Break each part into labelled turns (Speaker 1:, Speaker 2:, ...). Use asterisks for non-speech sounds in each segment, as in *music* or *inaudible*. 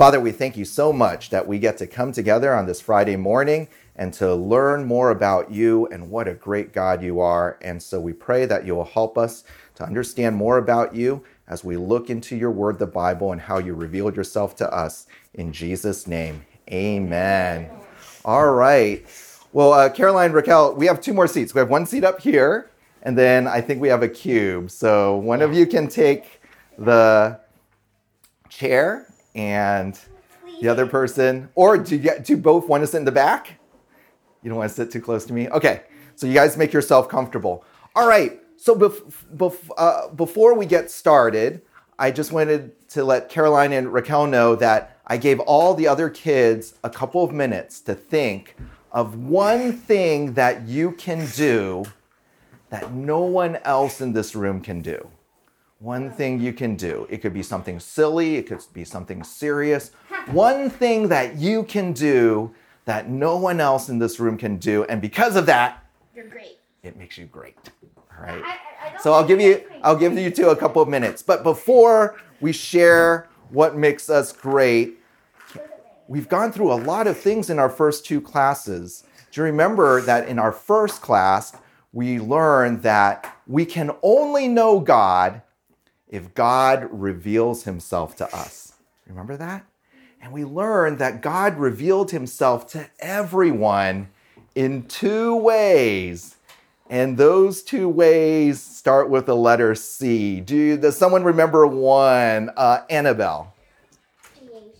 Speaker 1: Father, we thank you so much that we get to come together on this Friday morning and to learn more about you and what a great God you are. And so we pray that you will help us to understand more about you as we look into your word, the Bible, and how you revealed yourself to us. In Jesus' name, amen. All right. Well, uh, Caroline, Raquel, we have two more seats. We have one seat up here, and then I think we have a cube. So one of you can take the chair and the other person, or do you, get, do both want to sit in the back? You don't want to sit too close to me? Okay, so you guys make yourself comfortable. All right, so bef- bef- uh, before we get started, I just wanted to let Caroline and Raquel know that I gave all the other kids a couple of minutes to think of one thing that you can do that no one else in this room can do one thing you can do. It could be something silly, it could be something serious. One thing that you can do that no one else in this room can do. And because of that,
Speaker 2: you're great.
Speaker 1: It makes you great. All right.
Speaker 2: I, I,
Speaker 1: so I'll give you I'll give you two a couple of minutes. But before we share what makes us great, we've gone through a lot of things in our first two classes. Do you remember that in our first class, we learned that we can only know God if God reveals himself to us. Remember that? And we learned that God revealed himself to everyone in two ways. And those two ways start with the letter C. Do does someone remember one? Uh, Annabelle.
Speaker 2: Creation.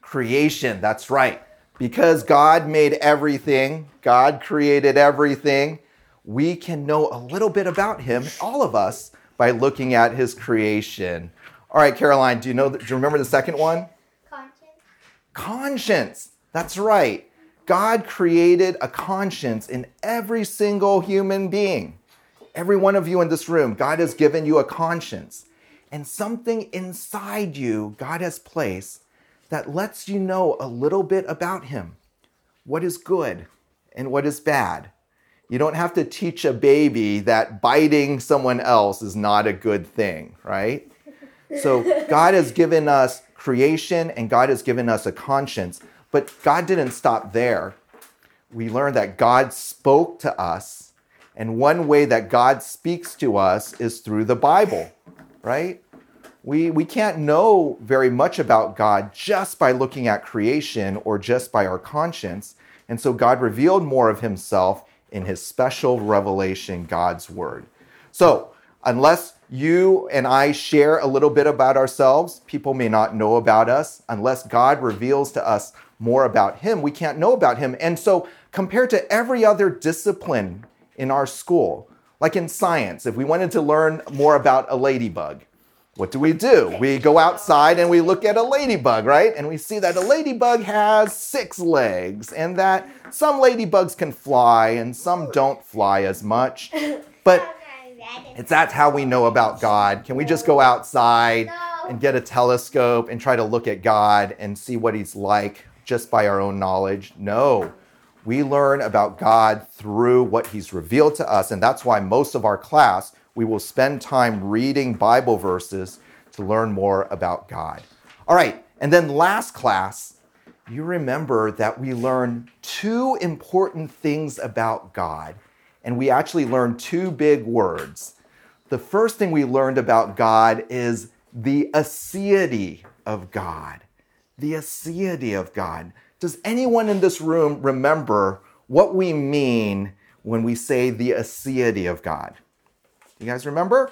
Speaker 1: Creation, that's right. Because God made everything, God created everything, we can know a little bit about him, all of us, by looking at his creation. All right, Caroline, do you know? Do you remember the second one?
Speaker 2: Conscience.
Speaker 1: Conscience. That's right. God created a conscience in every single human being. Every one of you in this room, God has given you a conscience. And something inside you, God has placed that lets you know a little bit about Him. What is good and what is bad. You don't have to teach a baby that biting someone else is not a good thing, right? So *laughs* God has given us creation and God has given us a conscience, but God didn't stop there. We learned that God spoke to us, and one way that God speaks to us is through the Bible, right? We, we can't know very much about God just by looking at creation or just by our conscience. And so God revealed more of himself in his special revelation, God's word. So, unless you and I share a little bit about ourselves, people may not know about us. Unless God reveals to us more about him, we can't know about him. And so, compared to every other discipline in our school, like in science, if we wanted to learn more about a ladybug, what do we do? We go outside and we look at a ladybug, right? And we see that a ladybug has six legs and that some ladybugs can fly and some don't fly as much. But it's that's how we know about God. Can we just go outside and get a telescope and try to look at God and see what he's like just by our own knowledge? No. We learn about God through what he's revealed to us and that's why most of our class we will spend time reading Bible verses to learn more about God. All right, and then last class, you remember that we learned two important things about God, and we actually learned two big words. The first thing we learned about God is the aseity of God. The aseity of God. Does anyone in this room remember what we mean when we say the aseity of God? You guys remember?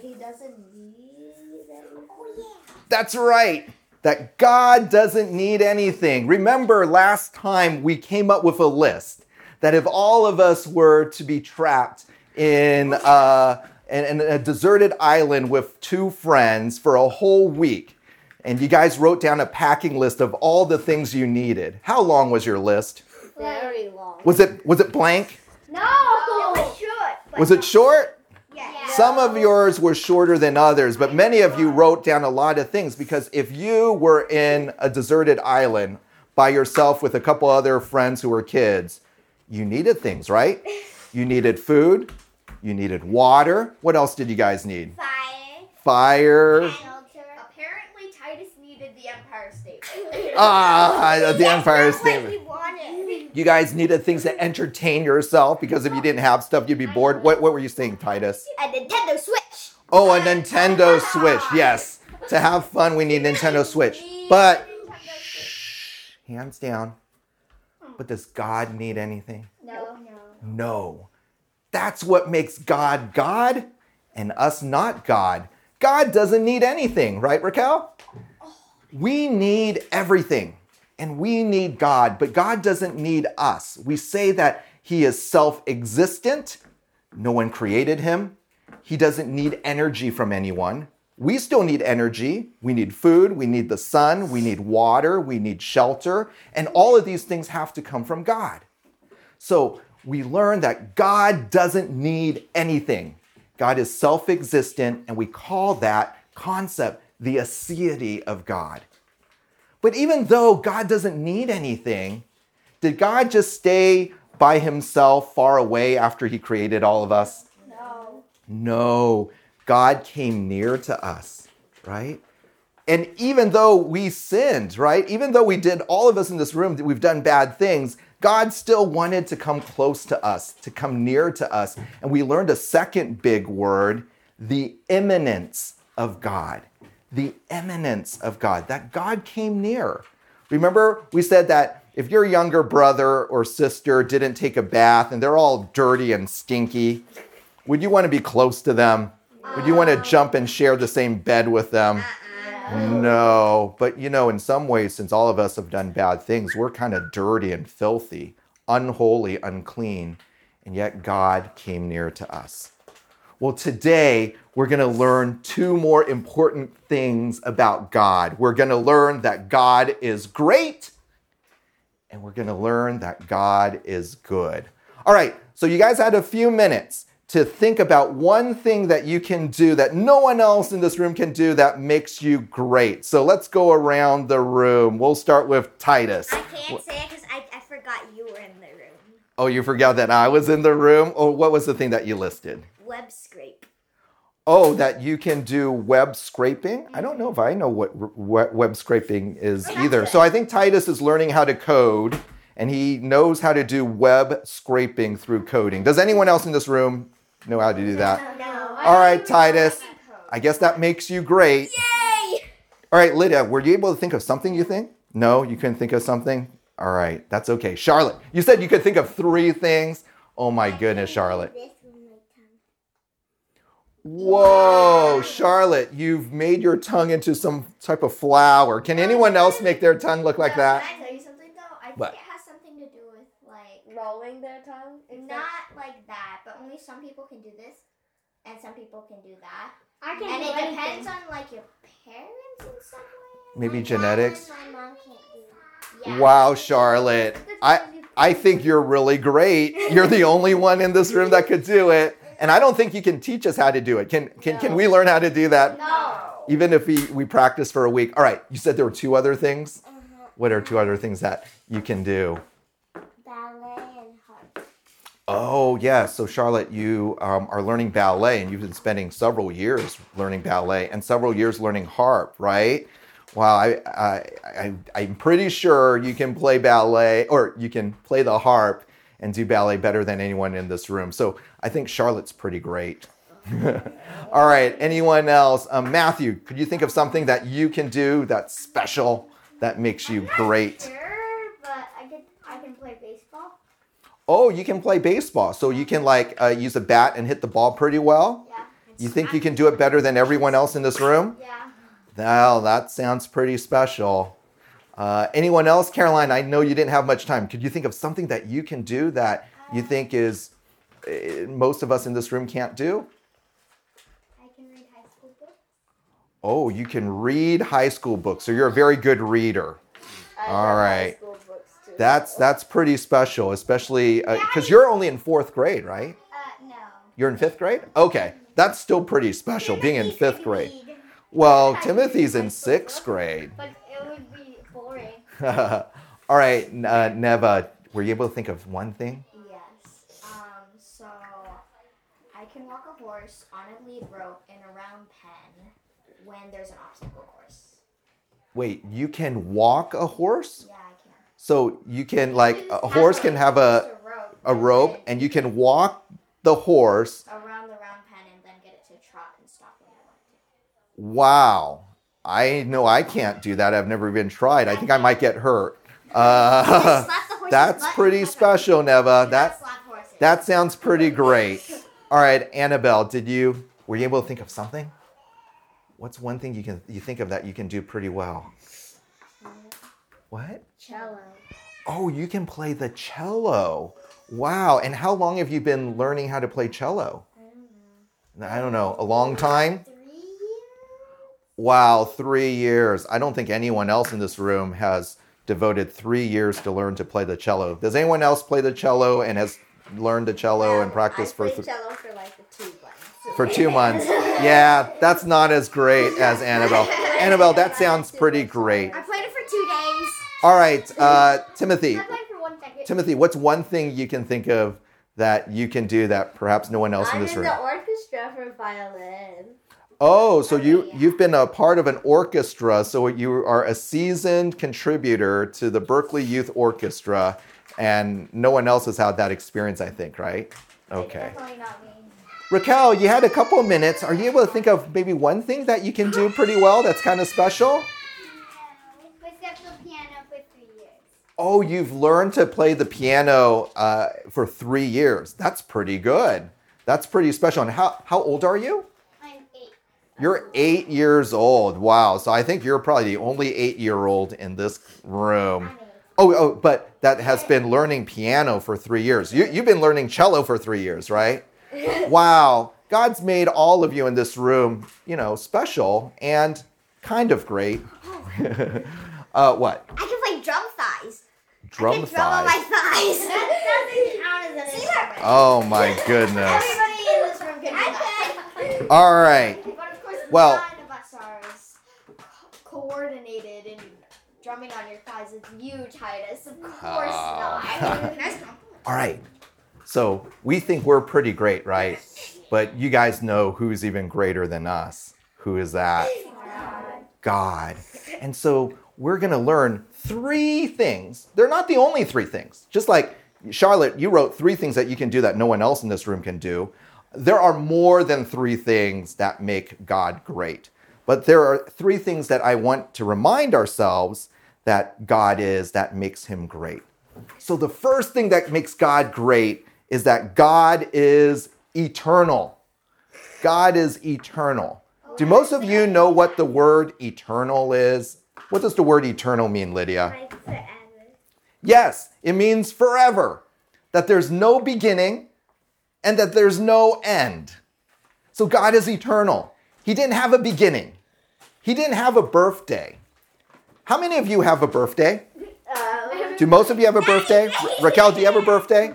Speaker 2: He doesn't need anything. Oh, yeah.
Speaker 1: That's right. That God doesn't need anything. Remember last time we came up with a list that if all of us were to be trapped in, uh, in, in a deserted island with two friends for a whole week, and you guys wrote down a packing list of all the things you needed. How long was your list?
Speaker 2: Very long.
Speaker 1: Was it was it blank?
Speaker 2: No. It was
Speaker 1: it short?
Speaker 2: Yeah.
Speaker 1: Some of yours were shorter than others, but many of you wrote down a lot of things because if you were in a deserted island by yourself with a couple other friends who were kids, you needed things, right? *laughs* You needed food, you needed water. What else did you guys need?
Speaker 2: Fire.
Speaker 1: Fire.
Speaker 2: Apparently
Speaker 3: Apparently, Titus needed the Empire State *laughs* Building.
Speaker 1: Ah, the *laughs* Empire State. You guys needed things to entertain yourself because if you didn't have stuff, you'd be bored. What, what were you saying, Titus?
Speaker 2: A Nintendo Switch.
Speaker 1: Oh, a Nintendo Switch. Yes. To have fun, we need Nintendo Switch. But, shh, hands down. But does God need anything?
Speaker 2: No. No.
Speaker 1: No. That's what makes God God and us not God. God doesn't need anything, right, Raquel? We need everything and we need God, but God doesn't need us. We say that He is self existent, no one created Him. He doesn't need energy from anyone. We still need energy. We need food, we need the sun, we need water, we need shelter, and all of these things have to come from God. So we learn that God doesn't need anything. God is self existent, and we call that concept the aseity of God. But even though God doesn't need anything, did God just stay by himself far away after he created all of us?
Speaker 2: No.
Speaker 1: No, God came near to us, right? And even though we sinned, right? Even though we did, all of us in this room, we've done bad things, God still wanted to come close to us, to come near to us. And we learned a second big word the immanence of God. The immanence of God, that God came near. Remember, we said that if your younger brother or sister didn't take a bath and they're all dirty and stinky, would you want to be close to them? Would you want to jump and share the same bed with them? Uh-uh. No, but you know, in some ways, since all of us have done bad things, we're kind of dirty and filthy, unholy, unclean, and yet God came near to us. Well, today we're going to learn two more important things about God. We're going to learn that God is great, and we're going to learn that God is good. All right, so you guys had a few minutes to think about one thing that you can do that no one else in this room can do that makes you great. So let's go around the room. We'll start with Titus.
Speaker 2: I can't say it because I, I forgot you were in the room.
Speaker 1: Oh, you forgot that I was in the room? Oh, what was the thing that you listed?
Speaker 2: Web scrape.
Speaker 1: Oh, that you can do web scraping? I don't mm-hmm. know if I know what r- web scraping is either. So I think Titus is learning how to code and he knows how to do web scraping through coding. Does anyone else in this room know how to do that?
Speaker 2: No.
Speaker 1: All right, Titus. I guess that makes you great.
Speaker 2: Yay!
Speaker 1: All right, Lydia, were you able to think of something you think? No, you couldn't think of something? All right, that's okay. Charlotte, you said you could think of three things. Oh my goodness, Charlotte.
Speaker 2: This with my tongue.
Speaker 1: Whoa, Charlotte, you've made your tongue into some type of flower. Can anyone else make their tongue look like that?
Speaker 3: Can I tell you something though? I think
Speaker 1: What?
Speaker 3: it has something to do with like
Speaker 4: rolling their tongue. Except-
Speaker 3: not like that, but only some people can do this, and some people can do that,
Speaker 4: I can
Speaker 3: and
Speaker 4: do
Speaker 3: it
Speaker 4: anything.
Speaker 3: depends on like your parents in some way.
Speaker 1: Maybe
Speaker 3: My
Speaker 1: genetics?
Speaker 3: mom and My mom can't do. Yeah.
Speaker 1: Wow, Charlotte. I I think you're really great. You're the only one in this room that could do it. And I don't think you can teach us how to do it. Can can, can we learn how to do that?
Speaker 3: No.
Speaker 1: Even if we, we practice for a week. All right, you said there were two other things.
Speaker 2: Uh-huh.
Speaker 1: What are two other things that you can do?
Speaker 2: Ballet and harp.
Speaker 1: Oh, yeah. So, Charlotte, you um, are learning ballet and you've been spending several years learning ballet and several years learning harp, right? Wow, I, I, I, I'm pretty sure you can play ballet or you can play the harp and do ballet better than anyone in this room. So, I think Charlotte's pretty great. *laughs* All right, anyone else? Um, Matthew, could you think of something that you can do that's special, that makes you great?
Speaker 3: Sure, but I can I can play baseball.
Speaker 1: Oh, you can play baseball. So you can like uh, use a bat and hit the ball pretty well.
Speaker 3: Yeah.
Speaker 1: You think you can do it better than everyone else in this room?
Speaker 3: Yeah.
Speaker 1: Well, that sounds pretty special. Uh, anyone else? Caroline, I know you didn't have much time. Could you think of something that you can do that you think is uh, most of us in this room can't do?
Speaker 3: I can read high school books.
Speaker 1: Oh, you can read high school books. So you're a very good reader.
Speaker 4: I
Speaker 1: All
Speaker 4: love high school books, too.
Speaker 1: That's that's pretty special, especially because you're only in fourth grade, right?
Speaker 3: Uh, no.
Speaker 1: You're in fifth grade? Okay. That's still pretty special, being in fifth grade. Well, *laughs* Timothy's in sixth grade.
Speaker 3: But it would be boring. *laughs*
Speaker 1: All right, uh, Neva, were you able to think of one thing?
Speaker 3: Yes. Um. So I can walk a horse on a lead rope in a round pen when there's an obstacle course.
Speaker 1: Wait, you can walk a horse?
Speaker 3: Yeah, I can.
Speaker 1: So you can like a horse can have a a rope and you can walk the horse.
Speaker 3: around the round pen and then get it to trot and stop when you want to.
Speaker 1: Wow. I know I can't do that. I've never even tried. I think I might get hurt. Uh,
Speaker 3: Slap the horse's
Speaker 1: that's pretty special, Neva. That that sounds pretty *laughs* great. All right, Annabelle, did you were you able to think of something? What's one thing you can you think of that you can do pretty well? What?
Speaker 4: Cello.
Speaker 1: Oh, you can play the cello. Wow. And how long have you been learning how to play cello? I don't know. A long time? Wow, three years. I don't think anyone else in this room has devoted three years to learn to play the cello. Does anyone else play the cello and has learned the cello and practiced
Speaker 4: I
Speaker 1: for
Speaker 4: played
Speaker 1: th-
Speaker 4: cello for like two months.
Speaker 1: for two months? *laughs* Yeah, that's not as great as Annabelle. Annabelle, that *laughs* sounds pretty great.
Speaker 3: I played it for two days.
Speaker 1: All right, uh, Timothy.
Speaker 3: I played for one second.
Speaker 1: Timothy, what's one thing you can think of that you can do that perhaps no one else in
Speaker 4: I'm
Speaker 1: this
Speaker 4: in
Speaker 1: room?
Speaker 4: the orchestra for violin.
Speaker 1: Oh, so you you've been a part of an orchestra, so you are a seasoned contributor to the Berkeley Youth Orchestra, and no one else has had that experience, I think, right? Okay.
Speaker 3: Definitely not me.
Speaker 1: Raquel, you had a couple of minutes. Are you able to think of maybe one thing that you can do *laughs* pretty well that's kind of special?
Speaker 2: I stepped the piano for three years.
Speaker 1: Oh, you've learned to play the piano uh, for three years. That's pretty good. That's pretty special. And how, how old are you?
Speaker 2: I'm eight.
Speaker 1: You're eight years old. Wow. So I think you're probably the only eight year old in this room. Oh, oh, but that has been learning piano for three years. You, you've been learning cello for three years, right? *laughs* Wow. God's made all of you in this room, you know, special and kind of great. *laughs* uh, what?
Speaker 3: I can play drum thighs.
Speaker 1: Drum
Speaker 3: I can drum on my
Speaker 1: thighs.
Speaker 3: thighs. That doesn't count as an *laughs* instrument.
Speaker 1: Oh my goodness.
Speaker 3: Everybody in this room can do that.
Speaker 1: All right. Well-
Speaker 3: none of us are as coordinated in drumming on your thighs as you, Titus. Of course
Speaker 1: Oh.
Speaker 3: not. Ah. *laughs*
Speaker 1: All right. So we think we're pretty great, right? But you guys know who's even greater than us. Who is that? God. And so we're going to learn three things. They're not the only three things. Just like Charlotte, you wrote three things that you can do that no one else in this room can do. There are more than three things that make God great. But there are three things that I want to remind ourselves that God is that makes him great. So the first thing that makes God great is that God is eternal. God is eternal. Do most of you know what the word eternal is? What does the word eternal mean, Lydia? Yes, it means forever. That there's no beginning and that there's no end. So God is eternal. He didn't have a beginning. He didn't have a birthday. How many of you have a birthday? Uh, do most of you have a birthday? Ra- Raquel, do you have a birthday?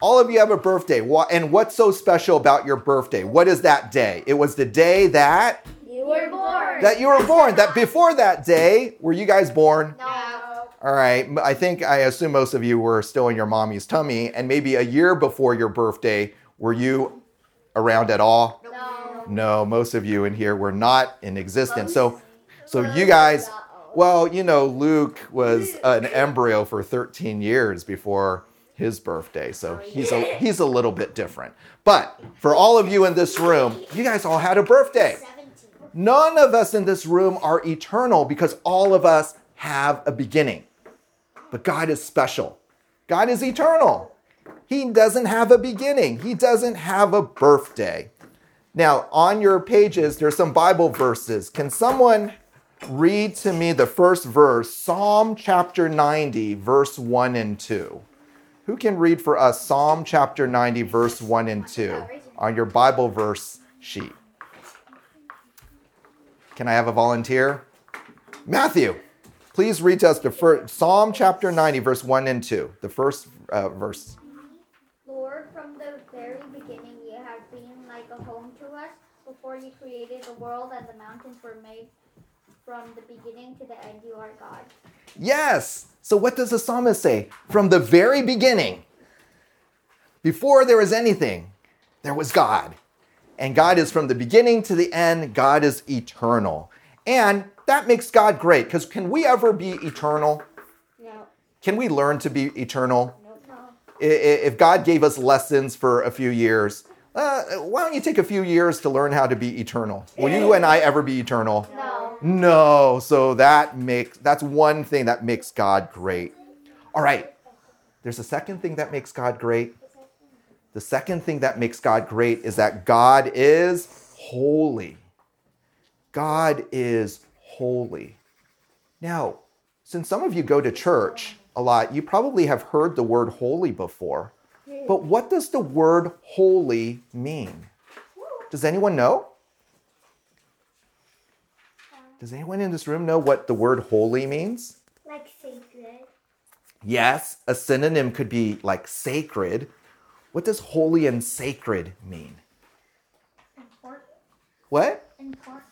Speaker 1: All of you have a birthday. And what's so special about your birthday? What is that day? It was the day that
Speaker 4: You were born.
Speaker 1: that you were born. That before that day, were you guys born?
Speaker 3: No.
Speaker 1: All right. I think I assume most of you were still in your mommy's tummy, and maybe a year before your birthday, were you around at all?
Speaker 3: No.
Speaker 1: No, most of you in here were not in existence. So, so you guys, well, you know, Luke was *laughs* an embryo for 13 years before his birthday, so he's a he's a little bit different. But for all of you in this room, you guys all had a birthday. None of us in this room are eternal because all of us have a beginning. But God is special. God is eternal. He doesn't have a beginning, He doesn't have a birthday. Now, on your pages, there's some Bible verses. Can someone read to me the first verse, Psalm chapter 90, verse 1 and 2? Who can read for us Psalm chapter 90, verse 1 and 2 on your Bible verse sheet? Can I have a volunteer? Matthew, please read to us the first Psalm chapter 90, verse 1 and 2, the first uh, verse.
Speaker 2: Before you created the world and the mountains were made, from the beginning to the end you are God.
Speaker 1: Yes. So, what does the psalmist say? From the very beginning, before there was anything, there was God. And God is from the beginning to the end, God is eternal. And that makes God great. Because can we ever be eternal?
Speaker 2: No.
Speaker 1: Can we learn to be eternal?
Speaker 2: No.
Speaker 1: If God gave us lessons for a few years, uh, why don't you take a few years to learn how to be eternal? Will you and I ever be eternal?
Speaker 2: No.
Speaker 1: No. So that makes that's one thing that makes God great. All right. There's a second thing that makes God great. The second thing that makes God great is that God is holy. God is holy. Now, since some of you go to church a lot, you probably have heard the word holy before. But what does the word holy mean? Does anyone know? Does anyone in this room know what the word holy means?
Speaker 2: Like sacred.
Speaker 1: Yes, a synonym could be like sacred. What does holy and sacred mean?
Speaker 2: Important.
Speaker 1: What?
Speaker 2: Important.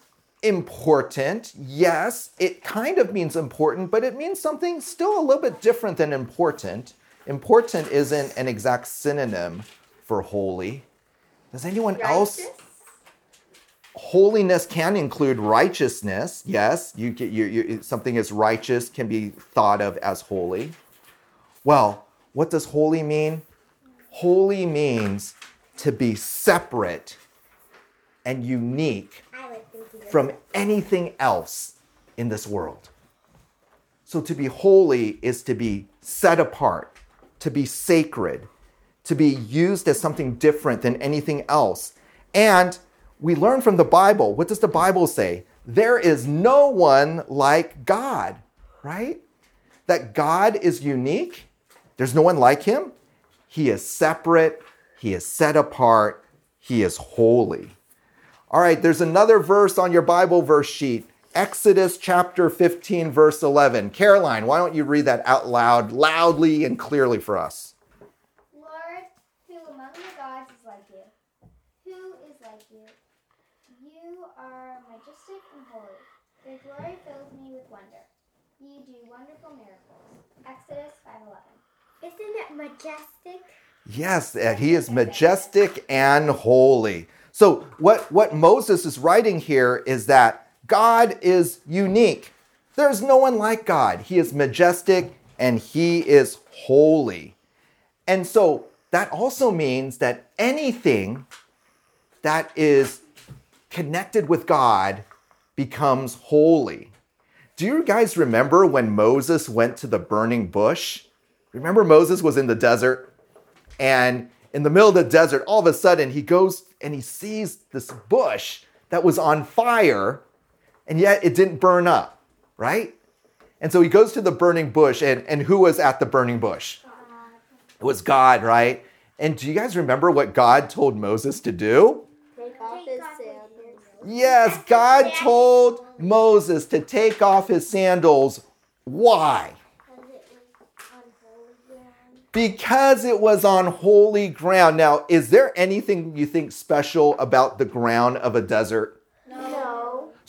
Speaker 1: Important. Yes, it kind of means important, but it means something still a little bit different than important. Important isn't an exact synonym for holy. Does anyone else? Holiness can include righteousness. Yes, you, get- you, you, something is righteous can be thought of as holy. Well, what does holy mean? Holy means to be separate and unique
Speaker 2: I like thinking
Speaker 1: from anything else in this world. So to be holy is to be set apart, to be sacred, to be used as something different than anything else. And we learn from the Bible. What does the Bible say? There is no one like God, right? That God is unique. There's no one like him. He is separate, he is set apart, he is holy. All right, there's another verse on your Bible verse sheet. Exodus chapter 15, verse 11. Caroline, why don't you read that out loud, loudly and clearly for us?
Speaker 2: Lord, who among the gods is like you? Who is like you? You are majestic and holy. Your glory fills me with wonder. You do wonderful miracles. Exodus 5:11. Isn't it majestic?
Speaker 1: Yes, that he is majestic and holy. So, what, what Moses is writing here is that God is unique. There's no one like God. He is majestic and he is holy. And so, that also means that anything that is connected with God becomes holy. Do you guys remember when Moses went to the burning bush? Remember, Moses was in the desert, and in the middle of the desert, all of a sudden he goes and he sees this bush that was on fire, and yet it didn't burn up, right? And so he goes to the burning bush, and, and who was at the burning bush? It was God, right? And do you guys remember what God told Moses to do?
Speaker 4: Take off his sandals.
Speaker 1: Yes, God told Moses to take off his sandals. Why? Because it was on holy ground. Now, is there anything you think special about the ground of a desert?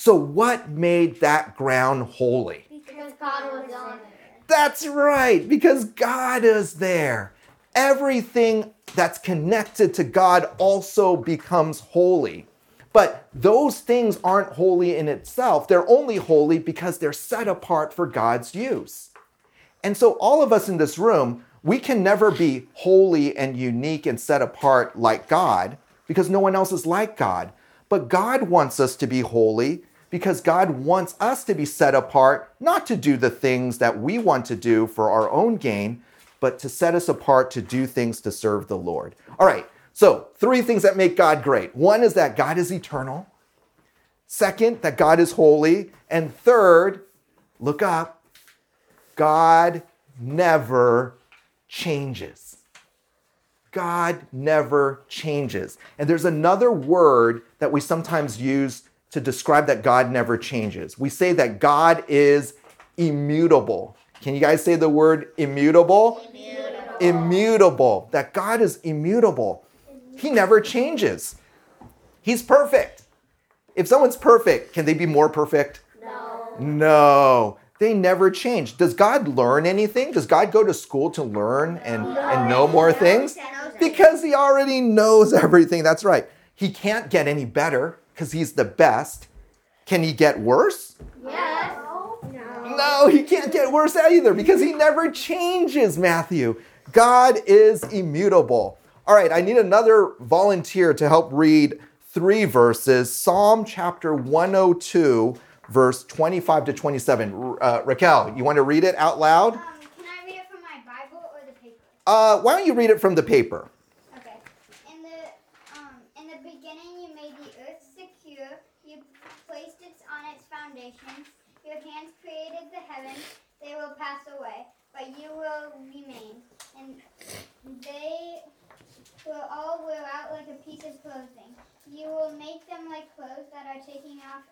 Speaker 1: So, what made that ground holy?
Speaker 2: Because God was on it.
Speaker 1: That's right, because God is there. Everything that's connected to God also becomes holy. But those things aren't holy in itself. They're only holy because they're set apart for God's use. And so, all of us in this room, we can never be holy and unique and set apart like God because no one else is like God. But God wants us to be holy because God wants us to be set apart, not to do the things that we want to do for our own gain, but to set us apart to do things to serve the Lord. All right, so three things that make God great one is that God is eternal, second, that God is holy, and third, look up, God never changes. God never changes. And there's another word that we sometimes use to describe that God never changes. We say that God is immutable. Can you guys say the word immutable? Immutable. Immutable. That God is immutable. He never changes. He's perfect. If someone's perfect, can they be more perfect?
Speaker 2: No.
Speaker 1: No, they never change. Does God learn anything? Does God go to school to learn and, and know more things? Because he already knows everything. That's right. He can't get any better because he's the best. Can he get worse?
Speaker 2: Yes.
Speaker 1: No, no, he can't get worse either because he never changes, Matthew. God is immutable. All right, I need another volunteer to help read three verses Psalm chapter 102, verse 25 to 27. Uh, Raquel, you want to read it out loud?
Speaker 2: Um, can I read it from my Bible or the paper?
Speaker 1: Uh, why don't you read it from the paper?
Speaker 2: Okay. In the um, in the beginning, you made the earth secure. You placed it on its foundations. Your hands created the heavens. They will pass away, but you will remain, and they will all wear out like a piece of clothing. You will make them like clothes that are taken off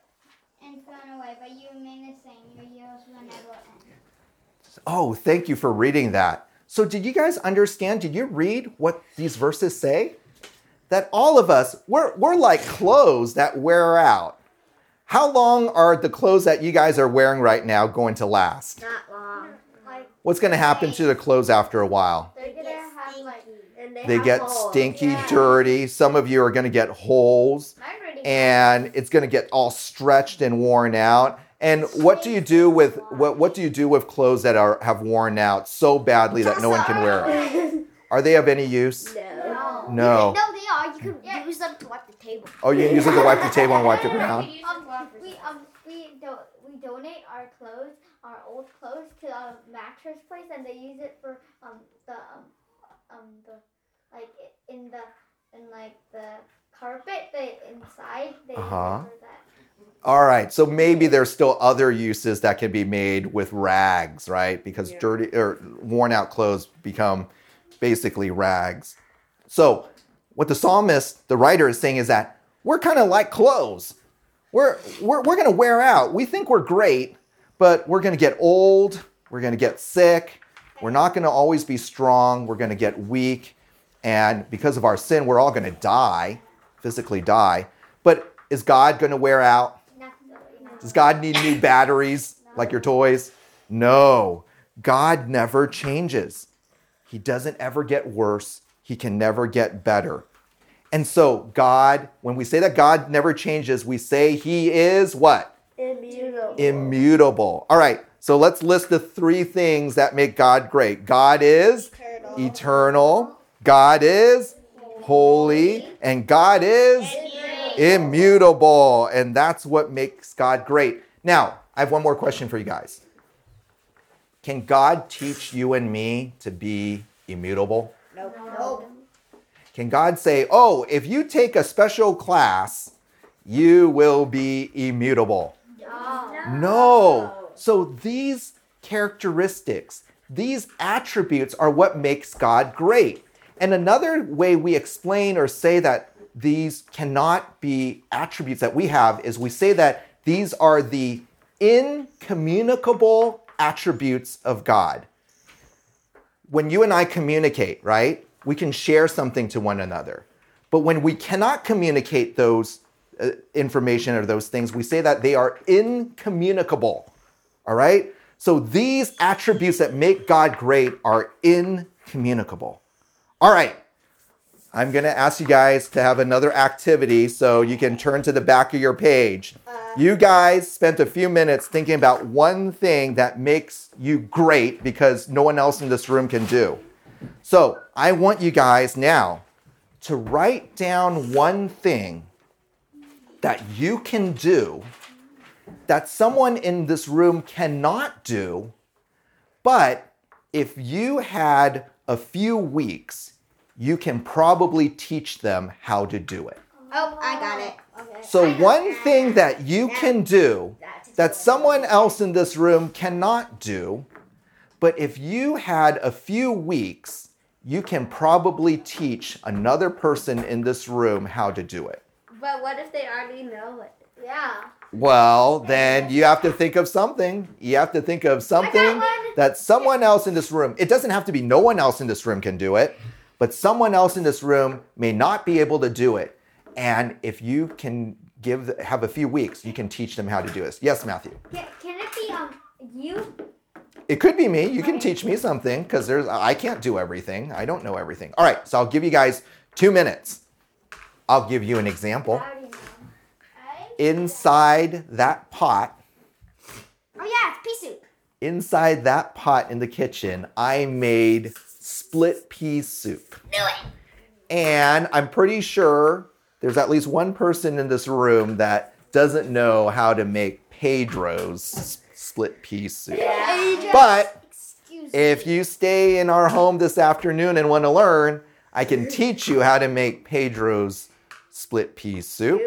Speaker 2: and thrown away, but you remain the same. Your years will never end.
Speaker 1: Oh, thank you for reading that. So, did you guys understand? Did you read what these verses say? That all of us, we're, we're like clothes that wear out. How long are the clothes that you guys are wearing right now going to last?
Speaker 4: Not long.
Speaker 3: Like
Speaker 1: What's going to happen to the clothes after a while?
Speaker 3: they're
Speaker 4: get
Speaker 3: have like
Speaker 4: And they,
Speaker 1: They get stinky,
Speaker 3: Yeah.
Speaker 1: dirty. Some of you are going to get holes, and it's going to get all stretched and worn out. And what do you do with what, what do you do with clothes that are have worn out so badly that no one can wear them? *laughs* Are they of any use?
Speaker 4: no.
Speaker 1: No.
Speaker 3: No, they are. You can use them to wipe the table.
Speaker 1: Oh, you can use it to wipe the table and wipe the ground.
Speaker 3: Um, we um we do we donate our clothes, our old clothes, to a mattress place, and they use it for um the um um the like in the in like the carpet, the inside they
Speaker 1: Uh-huh.
Speaker 3: use it for that.
Speaker 1: All right, so maybe there's still other uses that can be made with rags, right? Because
Speaker 4: Yeah.
Speaker 1: dirty or worn out clothes become basically rags. So, what the psalmist, the writer, is saying is that we're kind of like clothes. We're, we're, we're going to wear out. We think we're great, but we're going to get old. We're going to get sick. We're not going to always be strong. We're going to get weak. And because of our sin, we're all going to die, physically die. But is God going to wear out? Does God need new batteries like your toys? No. God never changes. He doesn't ever get worse. He can never get better. And so, God, when we say that God never changes, we say He is what?
Speaker 4: Immutable.
Speaker 1: Immutable. All right, so let's list the three things that make God great God is eternal, God is holy, and God is immutable. And that's what makes God great. Now, I have one more question for you guys. Can God teach you and me to be immutable?
Speaker 4: Nope.
Speaker 3: Nope.
Speaker 1: Can God say, oh, if you take a special class, you will be immutable? No. no. So these characteristics, these attributes are what makes God great. And another way we explain or say that these cannot be attributes that we have is we say that these are the incommunicable attributes of God. When you and I communicate, right, we can share something to one another. But when we cannot communicate those uh, information or those things, we say that they are incommunicable. All right? So these attributes that make God great are incommunicable. All right. I'm going to ask you guys to have another activity so you can turn to the back of your page. You guys spent a few minutes thinking about one thing that makes you great because no one else in this room can do. So I want you guys now to write down one thing that you can do that someone in this room cannot do, but if you had a few weeks, you can probably teach them how to do it.
Speaker 3: Oh, I got it.
Speaker 4: Okay.
Speaker 1: So, one thing that you can do that someone else in this room cannot do, but if you had a few weeks, you can probably teach another person in this room how to do it.
Speaker 4: But what if they already know it?
Speaker 3: Yeah.
Speaker 1: Well, then you have to think of something. You have to think of something that someone else in this room, it doesn't have to be no one else in this room can do it, but someone else in this room may not be able to do it. And if you can give have a few weeks, you can teach them how to do this. Yes, Matthew.
Speaker 3: Can, can it be um you?
Speaker 1: It could be me. You can teach me something because there's I can't do everything. I don't know everything. All right, so I'll give you guys 2 minutes. I'll give you an example.
Speaker 3: I already know.
Speaker 1: Inside that pot,
Speaker 3: Oh yeah, it's pea soup.
Speaker 1: inside that pot in the kitchen, I made split pea soup.
Speaker 3: Do it.
Speaker 1: And I'm pretty sure there's at least one person in this room that doesn't know how to make Pedro's s- split pea soup. But if you stay in our home this afternoon and want to learn, I can teach you how to make Pedro's split pea soup.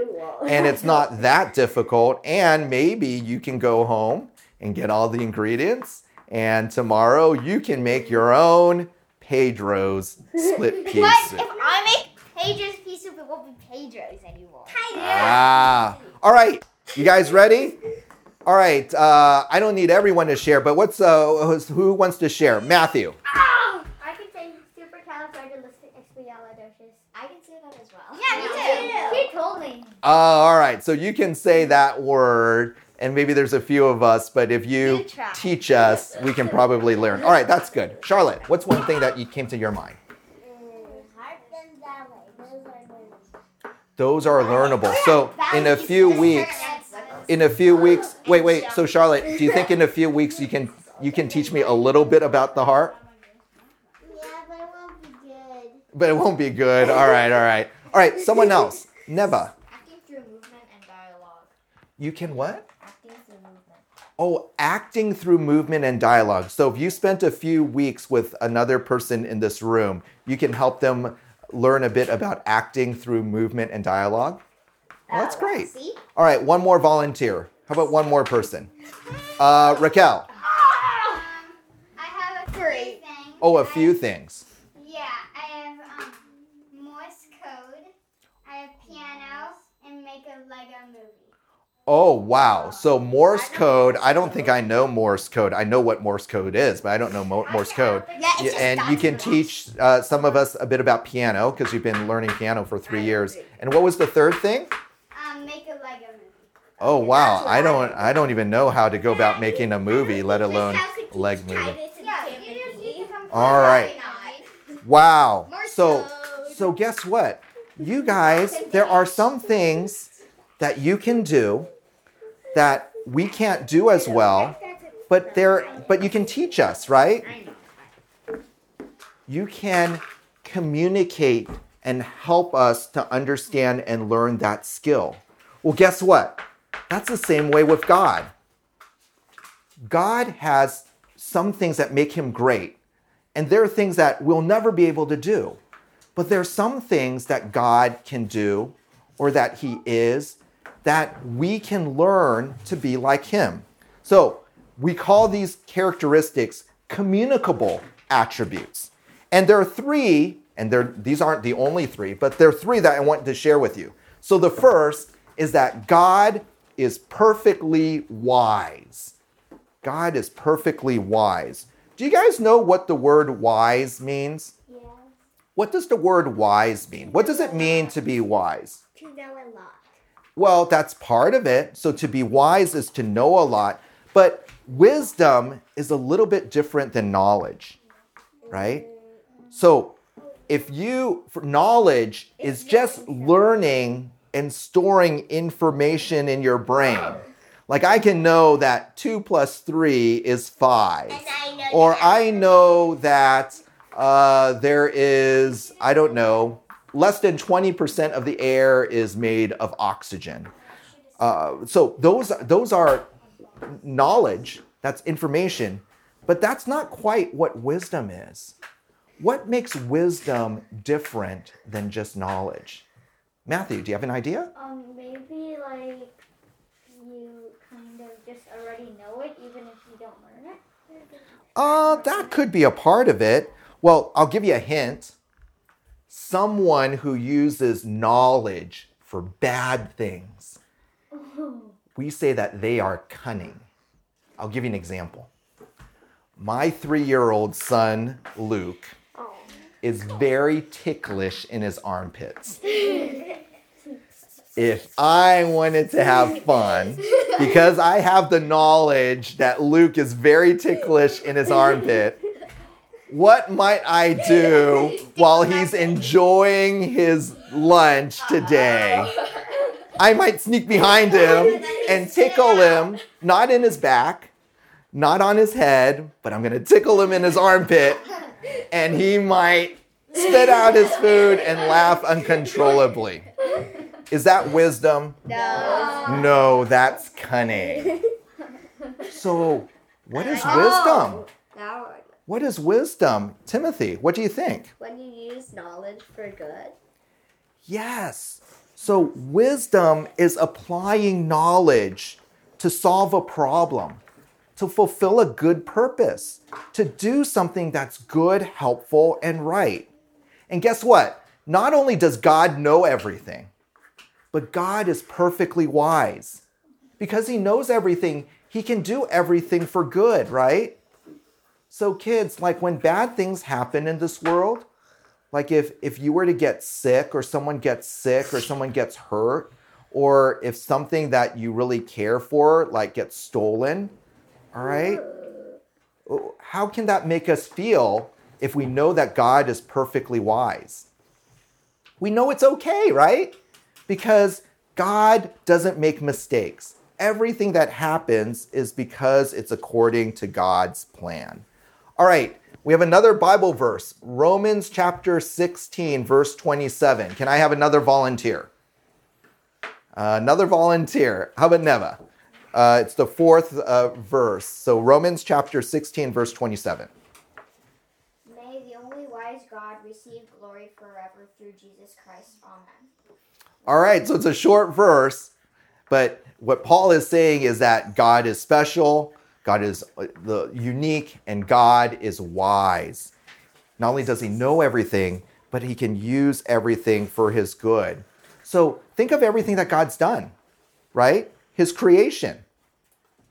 Speaker 1: And it's not *laughs* that difficult. And maybe you can go home and get all the ingredients. And tomorrow you can make your own Pedro's split *laughs* pea soup.
Speaker 2: But
Speaker 1: soup.
Speaker 2: if I make Pedro's pea soup, it won't be Pedro's anymore.
Speaker 1: Ah. All right. You guys ready? All right. Uh, I don't need everyone to share, but what's uh, who's- who wants to share? Matthew.
Speaker 3: I can say supercalifragilisticexpialidocious.
Speaker 4: I can say that as well.
Speaker 2: Yeah, me too.
Speaker 3: She told me.
Speaker 1: Uh, all right. So you can say that word, and maybe there's a few of us, but if you
Speaker 2: You
Speaker 1: teach us, we can probably learn. All right. That's good. Charlotte, what's one thing that you came to your mind? Those are learnable. So in a few weeks, in a few weeks. Wait, wait. So Charlotte, do you think in a few weeks you can you can teach me a little bit about the heart?
Speaker 2: Yeah, but it won't be good.
Speaker 1: But it won't be good. All right, all right. All right, someone else. Neva.
Speaker 4: Acting through movement and dialogue.
Speaker 1: You can what?
Speaker 4: Acting through movement.
Speaker 1: Oh, acting through movement and dialogue. So if you spent a few weeks with another person in this room, you can help them learn a bit about acting through movement and dialogue. Well, that's great.
Speaker 2: See?
Speaker 1: All right, one more volunteer. How about one more person? Uh, Raquel.
Speaker 2: Um, I have a
Speaker 3: Three.
Speaker 2: thing.
Speaker 1: Oh, a few things.
Speaker 2: Yeah, I have um, Morse code. I have piano and make a Lego movie.
Speaker 1: Oh, wow. So Morse code, I don't think I know Morse code. I know what Morse code is, but I don't know Mo- Morse code.
Speaker 2: Yeah,
Speaker 1: Yeah, and you can teach uh, some of us a bit about piano because you've been learning piano for three years. And what was the third thing?
Speaker 2: um, make a Lego movie.
Speaker 1: Oh wow, I don't I don't even know how to go about making a movie, let alone leg movie.
Speaker 2: Yeah, you just need to come
Speaker 1: All right. Wow. So so guess what? You guys, there are some things that you can do that we can't do as well, but there but you can teach us, right? You can communicate and help us to understand and learn that skill. Well, guess what? That's the same way with God. God has some things that make him great, and there are things that we'll never be able to do. But there are some things that God can do or that he is that we can learn to be like him. So we call these characteristics communicable attributes. And there are three, and these aren't the only three, but there are three that I want to share with you. So the first is that God is perfectly wise. God is perfectly wise. Do you guys know what the word wise means?
Speaker 2: Yeah.
Speaker 1: What does the word wise mean? What does it mean to be wise?
Speaker 2: To know a lot.
Speaker 1: Well, that's part of it. So to be wise is to know a lot, but wisdom is a little bit different than knowledge, right? So if you, for knowledge is just learning and storing information in your brain. Like I can know that two plus three is five.
Speaker 2: I know
Speaker 1: Or I know that uh, there is, I don't know, less than 20% of the air is made of oxygen. Uh, so those, those are knowledge, that's information, but that's not quite what wisdom is. What makes wisdom different than just knowledge? Matthew, do you have an idea?
Speaker 3: Um, maybe like you kind of just already know it, even if you don't learn it.
Speaker 1: Uh, that could be a part of it. Well, I'll give you a hint. Someone who uses knowledge for bad things. *laughs* We say that they are cunning. I'll give you an example. My three year old son, Luke, is very ticklish in his armpits. *laughs* If I wanted to have fun, because I have the knowledge that Luke is very ticklish in his armpit, what might I do while he's enjoying his lunch today? I might sneak behind him and tickle him, not in his back, not on his head, but I'm to tickle him in his armpit, and he might spit out his food and laugh uncontrollably. Is that wisdom?
Speaker 3: No.
Speaker 1: No, that's cunning. *laughs* So, what is oh. wisdom?
Speaker 5: Now,
Speaker 1: What is wisdom? Timothy, what do you think?
Speaker 5: when you use knowledge for good,
Speaker 1: Yes. So, wisdom is applying knowledge to solve a problem, to fulfill a good purpose, to do something that's good, helpful, and right. And guess what? Not only does God know everything, but God is perfectly wise. Because He knows everything, He can do everything for good, right? So, kids, like when bad things happen in this world, like if if you were to get sick or someone gets sick or someone gets hurt or if something that you really care for like gets stolen all right oh, how can that make us feel if we know that god is perfectly wise we know it's okay right because god doesn't make mistakes everything that happens is because it's according to god's plan all right we have another Bible verse, Romans chapter 16, verse 27. Can I have another volunteer? Uh, another volunteer. How about Neva? Uh, it's the fourth uh, verse. So, Romans chapter 16, verse 27.
Speaker 3: May the only wise God receive glory forever through Jesus Christ. Amen.
Speaker 1: All right, so it's a short verse, but what Paul is saying is that God is special, God is uh, the unique, and God is wise. Not only does he know everything, but he can use everything for his good. So think of everything that God's done, right? His creation.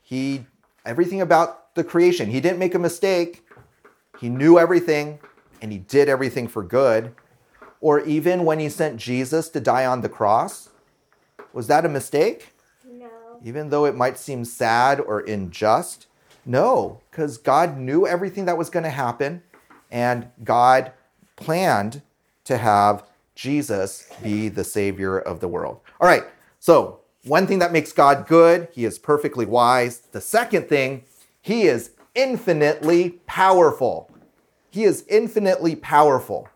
Speaker 1: He everything about the creation. He didn't make a mistake. He knew everything and he did everything for good. Or even when he sent Jesus to die on the cross, was that a mistake?
Speaker 5: no.
Speaker 1: Even though it might seem sad or unjust? No, because God knew everything that was going to happen and God planned to have Jesus be the Savior of the world. All right, so one thing that makes God good, He is perfectly wise. The second thing, He is infinitely powerful. He is infinitely powerful.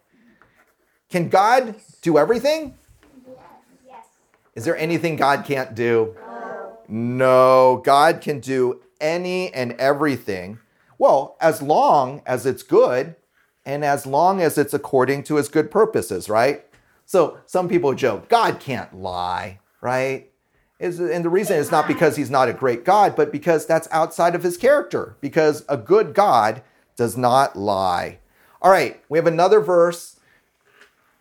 Speaker 1: Can God do everything?
Speaker 2: Yes.
Speaker 1: Is there anything God can't do? No, God can do any and everything. Well, as long as it's good and as long as it's according to his good purposes, right? So some people joke, God can't lie, right? And the reason is not because he's not a great God, but because that's outside of his character, because a good God does not lie. All right, we have another verse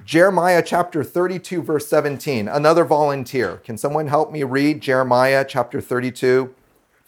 Speaker 1: Jeremiah chapter 32, verse 17. Another volunteer. Can someone help me read Jeremiah chapter 32,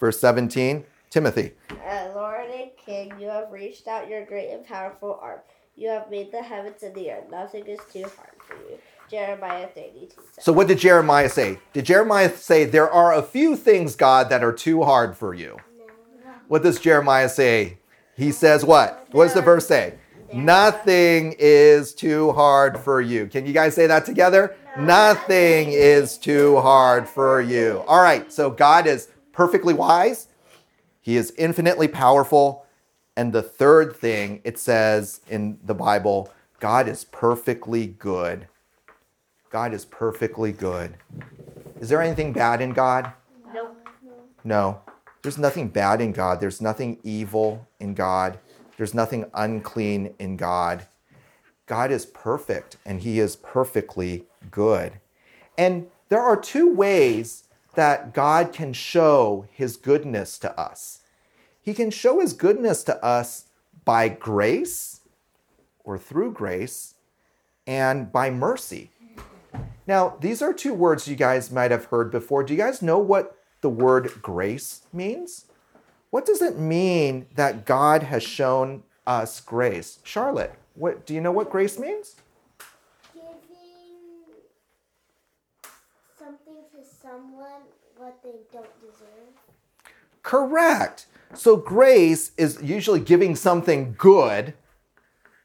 Speaker 1: verse 17? Timothy.
Speaker 5: Uh, Lord and King, you have reached out your great and powerful arm. You have made the heavens and the earth. Nothing is too hard for you. Jeremiah 32.
Speaker 1: So, what did Jeremiah say? Did Jeremiah say, There are a few things, God, that are too hard for you? No. What does Jeremiah say? He says, What? What does the verse say? Nothing is too hard for you. Can you guys say that together? Nothing is too hard for you. All right, so God is perfectly wise, He is infinitely powerful. And the third thing it says in the Bible, God is perfectly good. God is perfectly good. Is there anything bad in God?
Speaker 5: No.
Speaker 1: No. There's nothing bad in God. There's nothing evil in God. There's nothing unclean in God. God is perfect and he is perfectly good. And there are two ways that God can show his goodness to us. He can show his goodness to us by grace or through grace and by mercy. Now, these are two words you guys might have heard before. Do you guys know what the word grace means? What does it mean that God has shown us grace? Charlotte, what do you know what grace means?
Speaker 2: Giving something to someone what they don't deserve.
Speaker 1: Correct. So grace is usually giving something good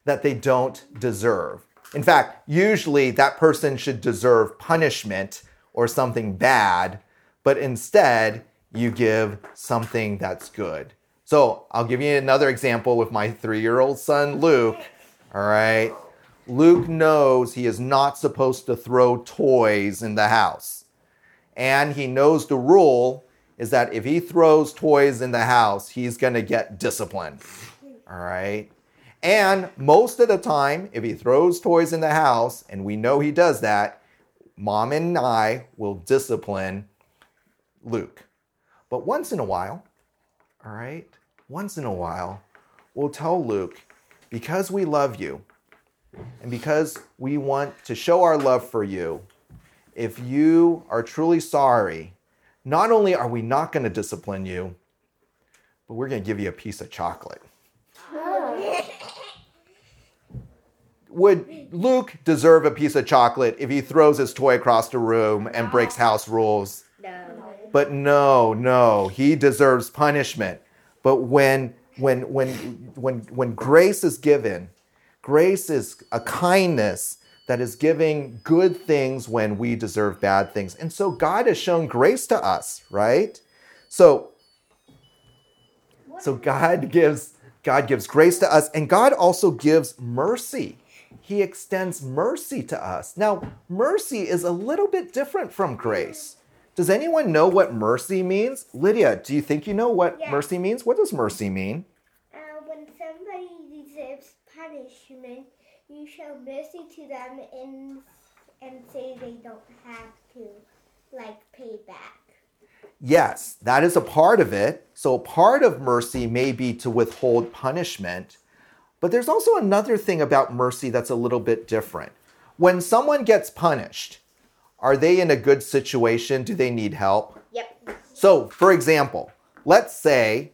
Speaker 1: that they don't deserve. In fact, usually that person should deserve punishment or something bad, but instead you give something that's good. So I'll give you another example with my three year old son, Luke. All right. Luke knows he is not supposed to throw toys in the house. And he knows the rule is that if he throws toys in the house, he's going to get disciplined. All right. And most of the time, if he throws toys in the house, and we know he does that, mom and I will discipline Luke. But once in a while, all right, once in a while, we'll tell Luke, because we love you and because we want to show our love for you, if you are truly sorry, not only are we not going to discipline you, but we're going to give you a piece of chocolate. Would Luke deserve a piece of chocolate if he throws his toy across the room and breaks house rules?
Speaker 5: No.
Speaker 1: But no, no, he deserves punishment. But when when when when when grace is given, grace is a kindness that is giving good things when we deserve bad things. And so God has shown grace to us, right? So so God gives God gives grace to us and God also gives mercy. He extends mercy to us. Now, mercy is a little bit different from grace. Does anyone know what mercy means? Lydia, do you think you know what
Speaker 2: Yeah.
Speaker 1: mercy means? What does mercy mean?
Speaker 2: Uh, when somebody deserves punishment, you show mercy to them and and say they don't have to like pay back.
Speaker 1: Yes, that is a part of it. So, part of mercy may be to withhold punishment. But there's also another thing about mercy that's a little bit different. When someone gets punished, are they in a good situation? Do they need help?
Speaker 5: Yep.
Speaker 1: So, for example, let's say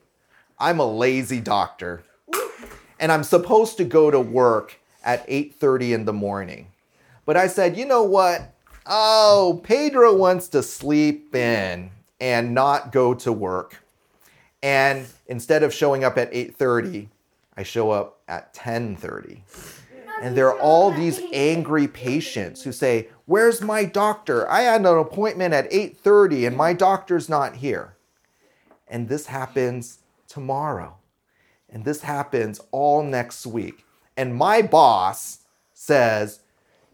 Speaker 1: I'm a lazy doctor and I'm supposed to go to work at 8:30 in the morning. But I said, "You know what? Oh, Pedro wants to sleep in and not go to work." And instead of showing up at 8:30, I show up at 10:30. And there are all these angry patients who say, "Where's my doctor? I had an appointment at 8:30 and my doctor's not here." And this happens tomorrow. And this happens all next week. And my boss says,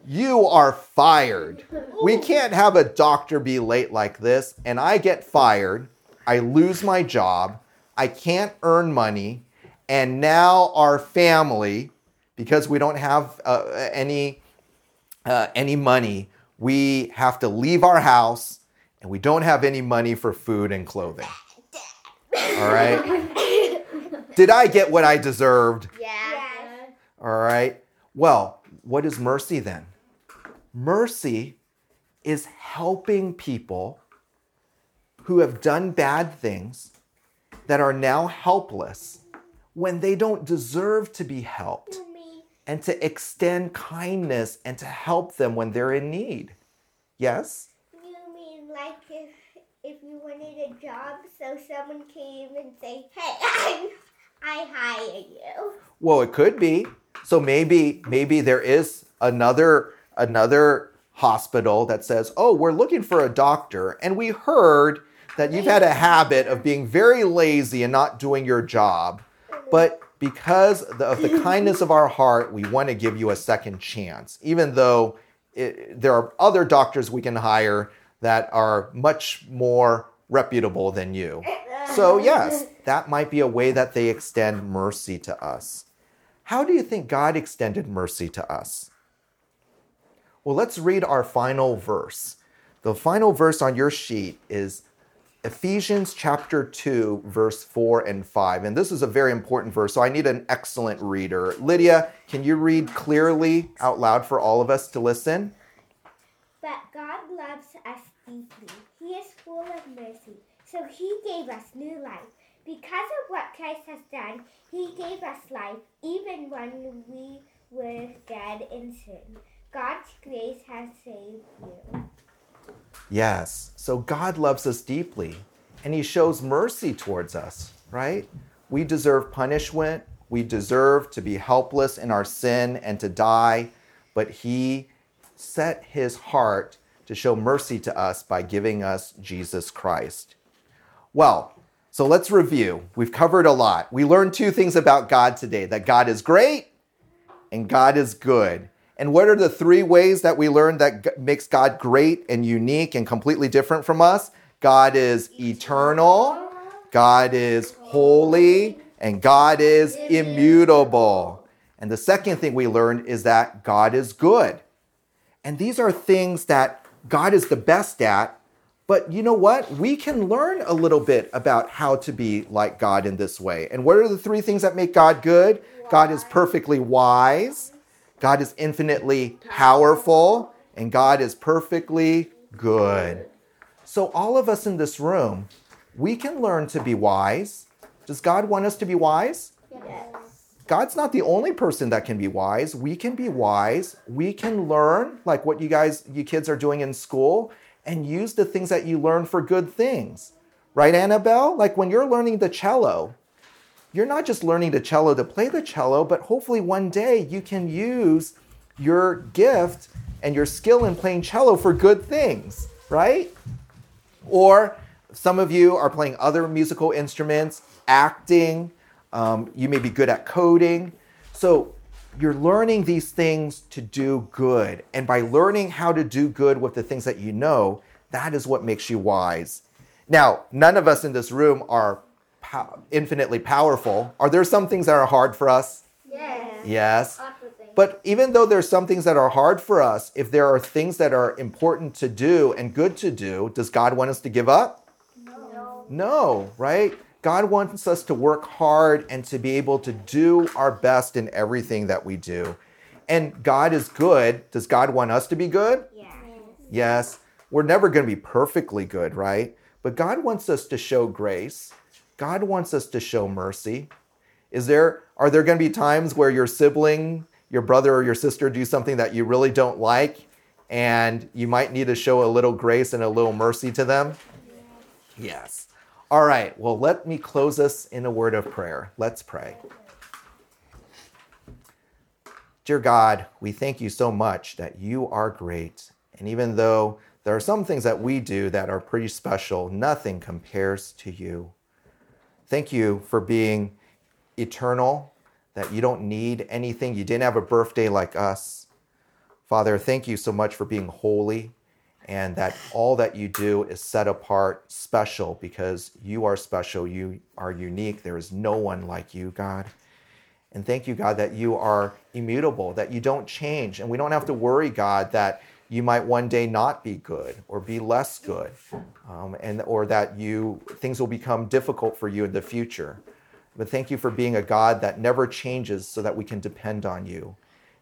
Speaker 1: "You are fired. We can't have a doctor be late like this." And I get fired. I lose my job. I can't earn money. And now our family because we don't have uh, any uh, any money, we have to leave our house, and we don't have any money for food and clothing. All right. Did I get what I deserved?
Speaker 5: Yeah.
Speaker 1: All right. Well, what is mercy then? Mercy is helping people who have done bad things that are now helpless when they don't deserve to be helped. And to extend kindness and to help them when they're in need. Yes?
Speaker 2: You mean like if if you wanted a job, so someone came and say, "Hey, *laughs* I, I hire you."
Speaker 1: Well, it could be. So maybe maybe there is another another hospital that says, "Oh, we're looking for a doctor and we heard that you've had a habit of being very lazy and not doing your job. But because of the *laughs* kindness of our heart, we want to give you a second chance, even though it, there are other doctors we can hire that are much more reputable than you. So, yes, *laughs* that might be a way that they extend mercy to us. How do you think God extended mercy to us? Well, let's read our final verse. The final verse on your sheet is Ephesians chapter 2, verse 4 and 5. And this is a very important verse, so I need an excellent reader. Lydia, can you read clearly out loud for all of us to listen?
Speaker 2: But God loves us deeply. He is full of mercy. So he gave us new life. Because of what Christ has done, he gave us life even when we were dead in sin. God's grace has saved you.
Speaker 1: Yes. So God loves us deeply and he shows mercy towards us, right? We deserve punishment. We deserve to be helpless in our sin and to die, but he set his heart to show mercy to us by giving us Jesus Christ. Well, So let's review. We've covered a lot. We learned two things about God today that God is great and God is good. And what are the three ways that we learned that makes God great and unique and completely different from us? God is eternal, God is holy, and God is immutable. And the second thing we learned is that God is good. And these are things that God is the best at. But you know what? We can learn a little bit about how to be like God in this way. And what are the three things that make God good? God is perfectly wise, God is infinitely powerful, and God is perfectly good. So, all of us in this room, we can learn to be wise. Does God want us to be wise?
Speaker 5: Yes.
Speaker 1: God's not the only person that can be wise. We can be wise. We can learn, like what you guys, you kids are doing in school, and use the things that you learn for good things. Right, Annabelle? Like when you're learning the cello, you're not just learning the cello to play the cello, but hopefully one day you can use your gift and your skill in playing cello for good things, right? Or some of you are playing other musical instruments, acting, um, you may be good at coding. So you're learning these things to do good. And by learning how to do good with the things that you know, that is what makes you wise. Now, none of us in this room are pow- infinitely powerful. Are there some things that are hard for us?
Speaker 3: Yes.
Speaker 1: Yes.
Speaker 3: Lots of things.
Speaker 1: But even though there's some things that are hard for us, if there are things that are important to do and good to do, does God want us to give up?
Speaker 3: no.
Speaker 1: No, right? God wants us to work hard and to be able to do our best in everything that we do. And God is good. Does God want us to be good?
Speaker 3: Yeah.
Speaker 1: Yes. We're never going to be perfectly good, right? But God wants us to show grace. God wants us to show mercy. Is there are there going to be times where your sibling, your brother or your sister do something that you really don't like and you might need to show a little grace and a little mercy to them? Yes. All right. Well, let me close us in a word of prayer. Let's pray. Dear God, we thank you so much that you are great. And even though there are some things that we do that are pretty special, nothing compares to you. Thank you for being eternal, that you don't need anything. You didn't have a birthday like us. Father, thank you so much for being holy and that all that you do is set apart, special, because you are special. You are unique. There is no one like you, God. And thank you, God, that you are immutable, that you don't change. And we don't have to worry, God, that you might one day not be good or be less good, um, and, or that you things will become difficult for you in the future. But thank you for being a God that never changes so that we can depend on you.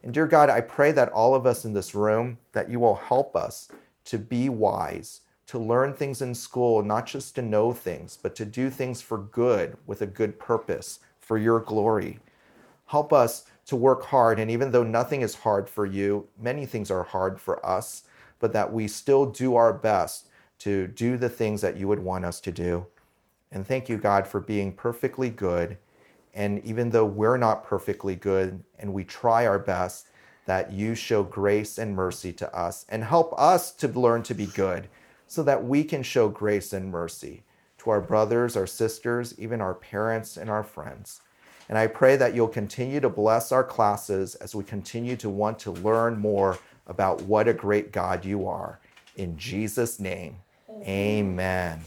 Speaker 1: And dear God, I pray that all of us in this room, that you will help us to be wise, to learn things in school, not just to know things, but to do things for good with a good purpose, for your glory. Help us to work hard. And even though nothing is hard for you, many things are hard for us, but that we still do our best to do the things that you would want us to do. And thank you, God, for being perfectly good. And even though we're not perfectly good and we try our best, that you show grace and mercy to us and help us to learn to be good so that we can show grace and mercy to our brothers, our sisters, even our parents and our friends. And I pray that you'll continue to bless our classes as we continue to want to learn more about what a great God you are. In Jesus' name, amen.